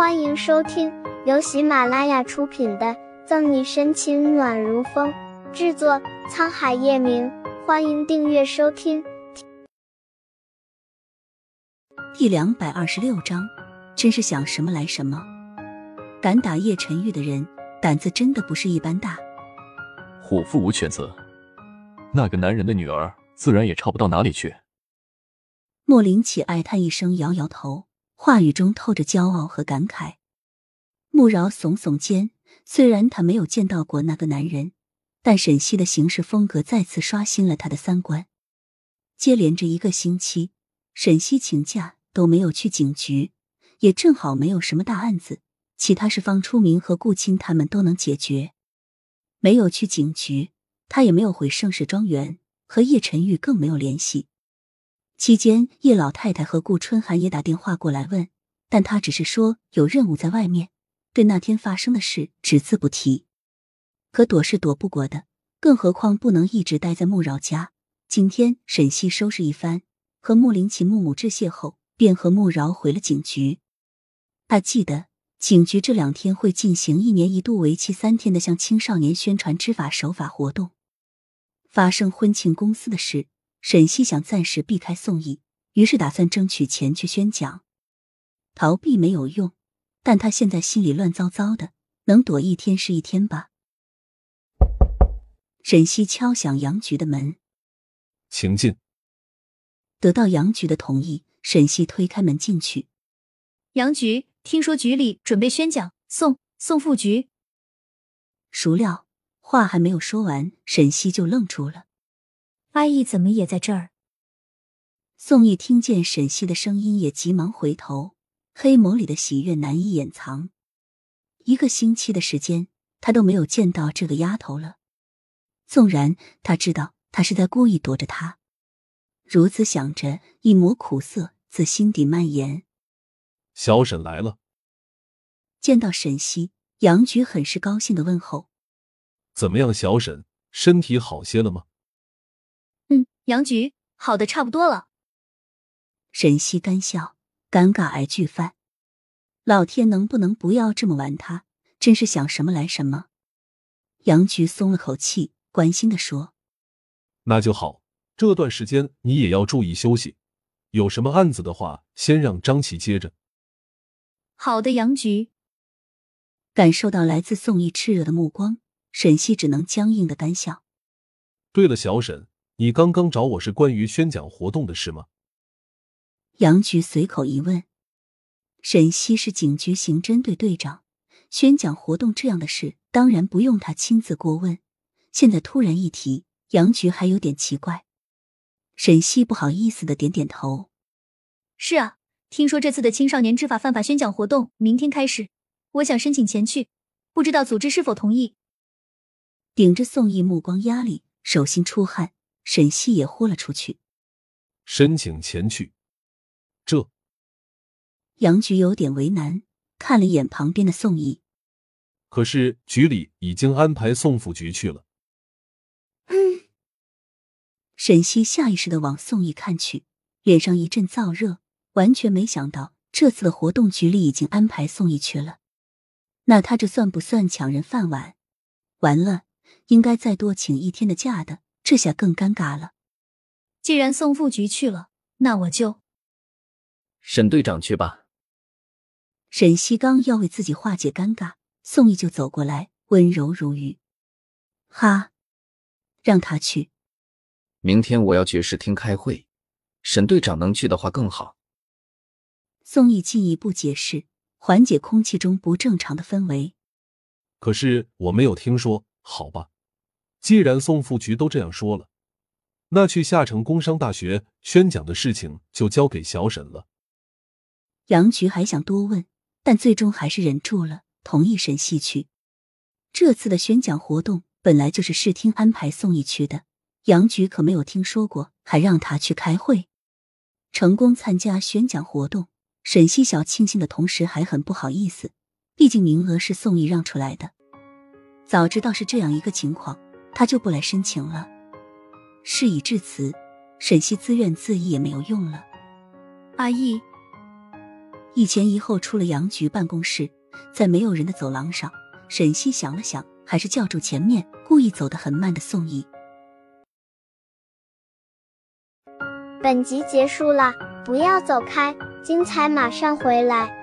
欢迎收听由喜马拉雅出品的《赠你深情暖如风》，制作沧海夜明。欢迎订阅收听。第两百二十六章，真是想什么来什么。敢打叶晨玉的人，胆子真的不是一般大。虎父无犬子，那个男人的女儿自然也差不到哪里去。莫林起哀叹一声，摇摇头。话语中透着骄傲和感慨。穆饶耸耸肩，虽然他没有见到过那个男人，但沈西的行事风格再次刷新了他的三观。接连着一个星期，沈西请假都没有去警局，也正好没有什么大案子，其他事方初明和顾青他们都能解决。没有去警局，他也没有回盛世庄园，和叶晨玉更没有联系。期间，叶老太太和顾春寒也打电话过来问，但他只是说有任务在外面，对那天发生的事只字不提。可躲是躲不过的，更何况不能一直待在穆饶家。今天沈西收拾一番，和穆林奇、穆母致谢后，便和穆饶回了警局。他记得警局这两天会进行一年一度、为期三天的向青少年宣传知法守法活动。发生婚庆公司的事。沈西想暂时避开宋义，于是打算争取前去宣讲。逃避没有用，但他现在心里乱糟糟的，能躲一天是一天吧。沈西敲响杨局的门，请进。得到杨局的同意，沈西推开门进去。杨局，听说局里准备宣讲，宋宋副局。孰料话还没有说完，沈西就愣住了。阿义怎么也在这儿？宋义听见沈西的声音，也急忙回头，黑眸里的喜悦难以掩藏。一个星期的时间，他都没有见到这个丫头了。纵然他知道他是在故意躲着他，如此想着，一抹苦涩自心底蔓延。小沈来了。见到沈西，杨菊很是高兴的问候：“怎么样，小沈，身体好些了吗？”杨局，好的差不多了。沈西干笑，尴尬癌巨犯。老天能不能不要这么玩他？真是想什么来什么。杨局松了口气，关心的说：“那就好，这段时间你也要注意休息。有什么案子的话，先让张琪接着。”好的，杨局。感受到来自宋义炽热的目光，沈西只能僵硬的干笑。对了，小沈。你刚刚找我是关于宣讲活动的事吗？杨局随口一问。沈西是警局刑侦队队长，宣讲活动这样的事，当然不用他亲自过问。现在突然一提，杨局还有点奇怪。沈西不好意思的点点头。是啊，听说这次的青少年知法犯法宣讲活动明天开始，我想申请前去，不知道组织是否同意。顶着宋毅目光压力，手心出汗。沈西也豁了出去，申请前去。这杨局有点为难，看了一眼旁边的宋毅。可是局里已经安排宋副局去了。嗯。沈西下意识的往宋毅看去，脸上一阵燥热，完全没想到这次的活动局里已经安排宋毅去了。那他这算不算抢人饭碗？完了，应该再多请一天的假的。这下更尴尬了。既然宋副局去了，那我就沈队长去吧。沈西刚要为自己化解尴尬，宋毅就走过来，温柔如玉：“哈，让他去。明天我要去市厅开会，沈队长能去的话更好。”宋毅进一步解释，缓解空气中不正常的氛围。可是我没有听说，好吧。既然宋副局都这样说了，那去下城工商大学宣讲的事情就交给小沈了。杨局还想多问，但最终还是忍住了，同意沈西去。这次的宣讲活动本来就是市厅安排宋义去的，杨局可没有听说过还让他去开会。成功参加宣讲活动，沈西小庆幸的同时还很不好意思，毕竟名额是宋义让出来的。早知道是这样一个情况。他就不来申请了。事已至此，沈西自怨自艾也没有用了。阿义，一前一后出了杨局办公室，在没有人的走廊上，沈西想了想，还是叫住前面故意走得很慢的宋毅。本集结束了，不要走开，精彩马上回来。